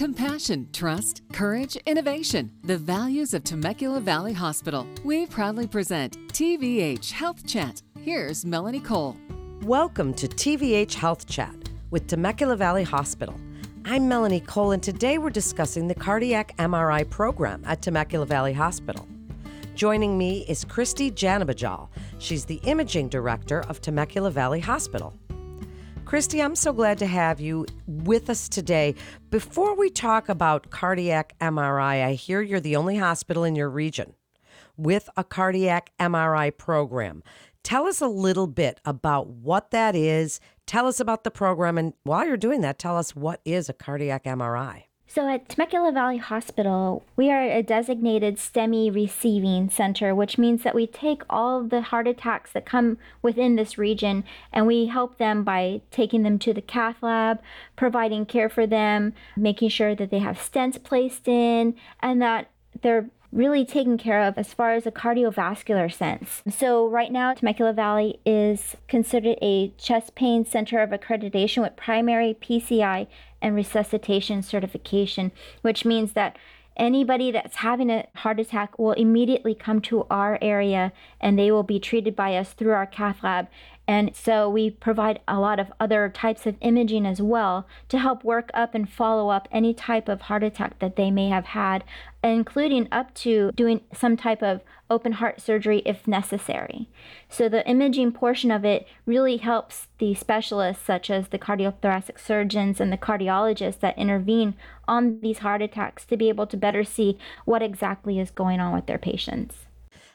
Compassion, trust, courage, innovation. The values of Temecula Valley Hospital. We proudly present TVH Health Chat. Here's Melanie Cole. Welcome to TVH Health Chat with Temecula Valley Hospital. I'm Melanie Cole, and today we're discussing the cardiac MRI program at Temecula Valley Hospital. Joining me is Christy Janabajal. She's the imaging director of Temecula Valley Hospital. Christy, I'm so glad to have you with us today. Before we talk about cardiac MRI, I hear you're the only hospital in your region with a cardiac MRI program. Tell us a little bit about what that is. Tell us about the program. And while you're doing that, tell us what is a cardiac MRI. So at Temecula Valley Hospital, we are a designated STEMI receiving center, which means that we take all the heart attacks that come within this region and we help them by taking them to the cath lab, providing care for them, making sure that they have stents placed in, and that they're really taken care of as far as a cardiovascular sense. So, right now, Temecula Valley is considered a chest pain center of accreditation with primary PCI and resuscitation certification, which means that anybody that's having a heart attack will immediately come to our area and they will be treated by us through our cath lab and so we provide a lot of other types of imaging as well to help work up and follow up any type of heart attack that they may have had, including up to doing some type of open heart surgery if necessary. So the imaging portion of it really helps the specialists, such as the cardiothoracic surgeons and the cardiologists that intervene on these heart attacks, to be able to better see what exactly is going on with their patients.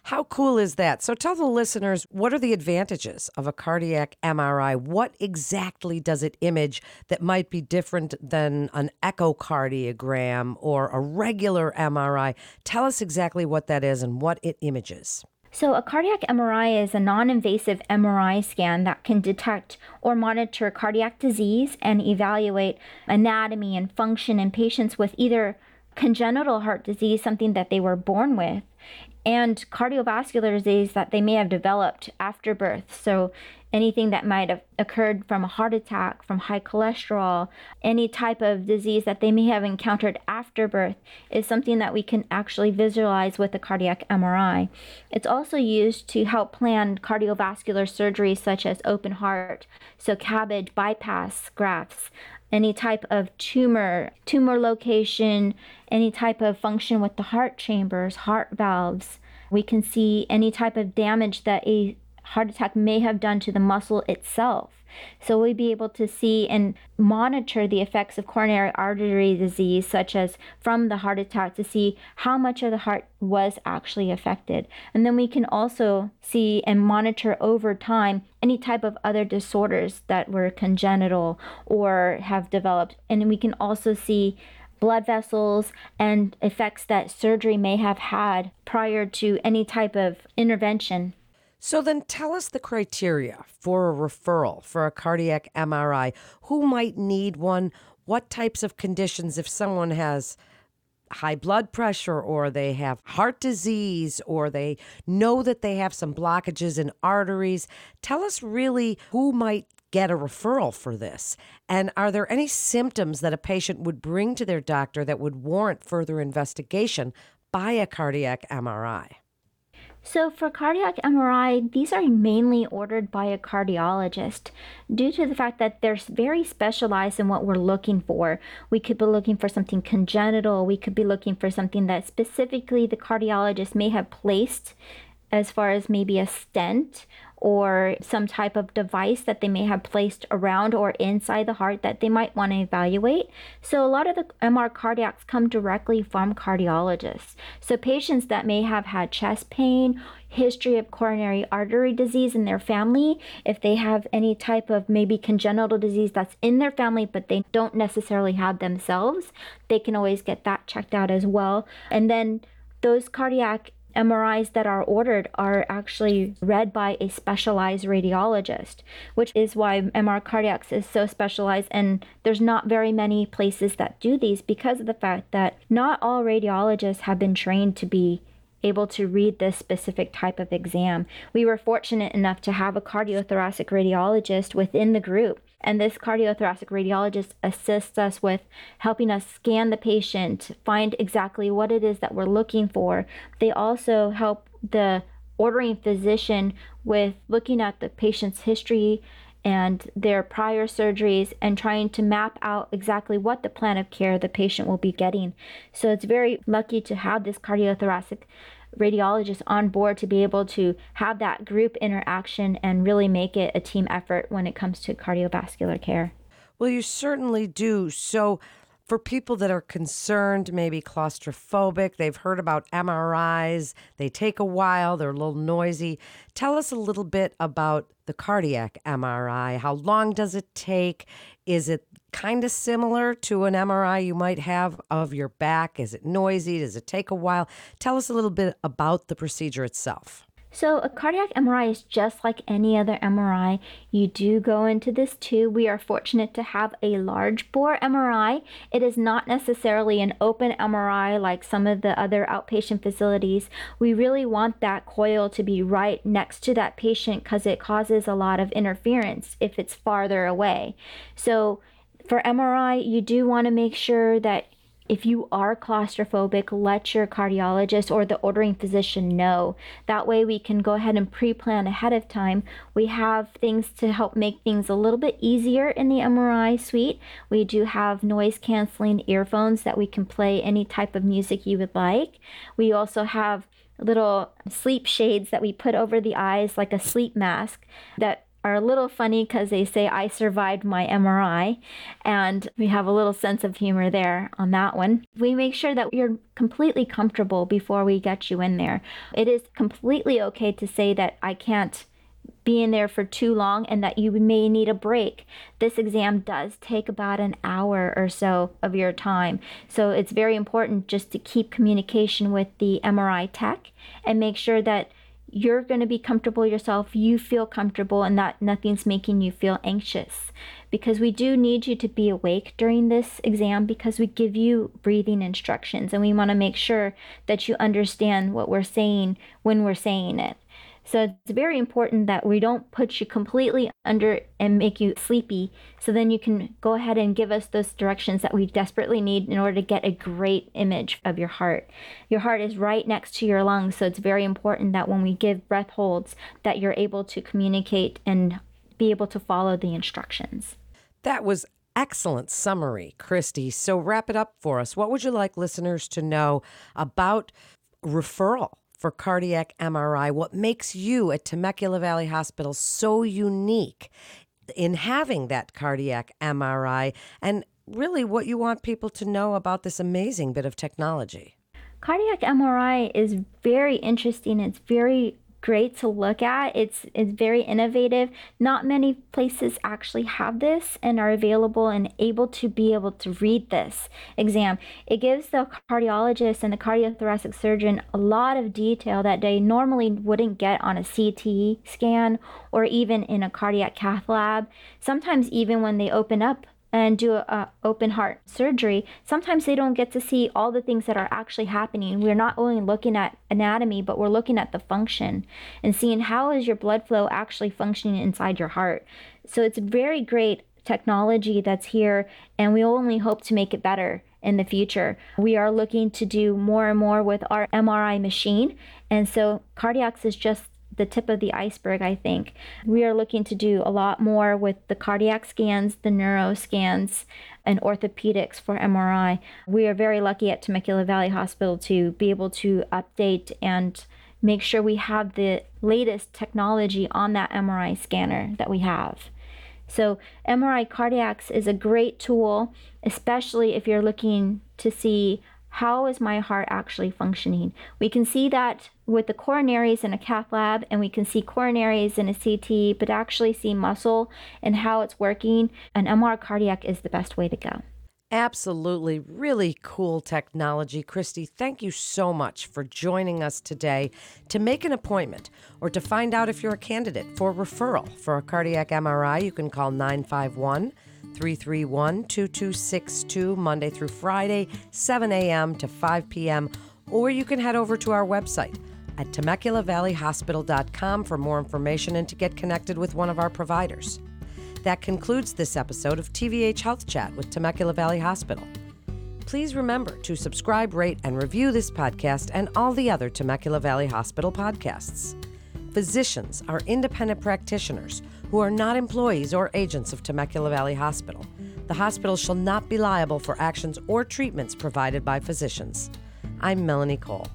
How cool is that? So tell the listeners what are the advantages of a cardiac MRI? What exactly does it image that might be different than an echocardiogram or a regular MRI? Tell us exactly what that is and what it images. So, a cardiac MRI is a non invasive MRI scan that can detect or monitor cardiac disease and evaluate anatomy and function in patients with either congenital heart disease, something that they were born with, and cardiovascular disease that they may have developed after birth. So, anything that might have occurred from a heart attack, from high cholesterol, any type of disease that they may have encountered after birth is something that we can actually visualize with a cardiac MRI. It's also used to help plan cardiovascular surgeries such as open heart, so CABG, bypass grafts, any type of tumor, tumor location, any type of function with the heart chambers, heart valves. We can see any type of damage that a heart attack may have done to the muscle itself. So we'll be able to see and monitor the effects of coronary artery disease, such as from the heart attack, to see how much of the heart was actually affected. And then we can also see and monitor over time any type of other disorders that were congenital or have developed. And we can also see blood vessels and effects that surgery may have had prior to any type of intervention. So then tell us the criteria for a referral for a cardiac MRI. Who might need one? What types of conditions, if someone has high blood pressure or they have heart disease or they know that they have some blockages in arteries. Tell us really who might get a referral for this. And are there any symptoms that a patient would bring to their doctor that would warrant further investigation by a cardiac MRI? So, for cardiac MRI, these are mainly ordered by a cardiologist due to the fact that they're very specialized in what we're looking for. We could be looking for something congenital, we could be looking for something that specifically the cardiologist may have placed as far as maybe a stent or some type of device that they may have placed around or inside the heart that they might want to evaluate. So, a lot of the MR cardiacs come directly from cardiologists. So, patients that may have had chest pain, history of coronary artery disease in their family, if they have any type of maybe congenital disease that's in their family but they don't necessarily have themselves, they can always get that checked out as well. And then those cardiac MRIs that are ordered are actually read by a specialized radiologist, which is why MR Cardiacs is so specialized. And there's not very many places that do these because of the fact that not all radiologists have been trained to be able to read this specific type of exam. We were fortunate enough to have a cardiothoracic radiologist within the group And this cardiothoracic radiologist assists us with helping us scan the patient, find exactly what it is that we're looking for. They also help the ordering physician with looking at the patient's history and their prior surgeries and trying to map out exactly what the plan of care the patient will be getting. So it's very lucky to have this cardiothoracic radiologist on board to be able to have that group interaction and really make it a team effort when it comes to cardiovascular care. Well, you certainly do. So, for people that are concerned, maybe claustrophobic, they've heard about MRIs, they take a while, they're a little noisy. Tell us a little bit about the cardiac MRI. How long does it take? Is it kind of similar to an MRI you might have of your back? Is it noisy? Does it take a while? Tell us a little bit about the procedure itself. So, a cardiac MRI is just like any other MRI. You do go into this tube. We are fortunate to have a large bore MRI. It is not necessarily an open MRI like some of the other outpatient facilities. We really want that coil to be right next to that patient because it causes a lot of interference if it's farther away. So, for MRI, you do want to make sure that if you are claustrophobic, let your cardiologist or the ordering physician know. That way, we can go ahead and pre plan ahead of time. We have things to help make things a little bit easier in the MRI suite. We do have noise canceling earphones that we can play any type of music you would like. We also have little sleep shades that we put over the eyes, like a sleep mask, that are a little funny because they say I survived my MRI, and we have a little sense of humor there on that one. We make sure that you're completely comfortable before we get you in there. It is completely okay to say that I can't be in there for too long and that you may need a break. This exam does take about an hour or so of your time. So it's very important just to keep communication with the MRI tech and make sure that you're going to be comfortable yourself, you feel comfortable, and that nothing's making you feel anxious. Because we do need you to be awake during this exam because we give you breathing instructions and we want to make sure that you understand what we're saying when we're saying it. So it's very important that we don't put you completely under and make you sleepy. So then you can go ahead and give us those directions that we desperately need in order to get a great image of your heart. Your heart is right next to your lungs, so it's very important that when we give breath holds that you're able to communicate and be able to follow the instructions. That was excellent summary, Christy. So wrap it up for us. What would you like listeners to know about referral for cardiac MRI, what makes you at Temecula Valley Hospital so unique in having that cardiac MRI, and really what you want people to know about this amazing bit of technology. Cardiac MRI is very interesting. It's very great to look at. It's it's very innovative. Not many places actually have this and are available and able to be able to read this exam. It gives the cardiologist and the cardiothoracic surgeon a lot of detail that they normally wouldn't get on a CT scan or even in a cardiac cath lab. Sometimes even when they open up and do a, open heart surgery, sometimes they don't get to see all the things that are actually happening. We're not only looking at anatomy, but we're looking at the function and seeing how is your blood flow actually functioning inside your heart. So it's very great technology that's here, and we only hope to make it better in the future. We are looking to do more and more with our MRI machine, and so cardiacs is just the tip of the iceberg, I think. We are looking to do a lot more with the cardiac scans, the neuro scans, and orthopedics for MRI. We are very lucky at Temecula Valley Hospital to be able to update and make sure we have the latest technology on that MRI scanner that we have. So, MRI Cardiacs is a great tool, especially if you're looking to see how is my heart actually functioning? We can see that with the coronaries in a cath lab, and we can see coronaries in a CT, but actually see muscle and how it's working. An MR cardiac is the best way to go. Absolutely. Really cool technology. Christy, thank you so much for joining us today. To make an appointment or to find out if you're a candidate for referral for a cardiac MRI, you can call 951 331 2262 Monday through Friday, 7 a.m. to 5 p.m. Or you can head over to our website at TemeculaValleyHospital.com for more information and to get connected with one of our providers. That concludes this episode of TVH Health Chat with Temecula Valley Hospital. Please remember to subscribe, rate, and review this podcast and all the other Temecula Valley Hospital podcasts. Physicians are independent practitioners who are not employees or agents of Temecula Valley Hospital. The hospital shall not be liable for actions or treatments provided by physicians. I'm Melanie Cole.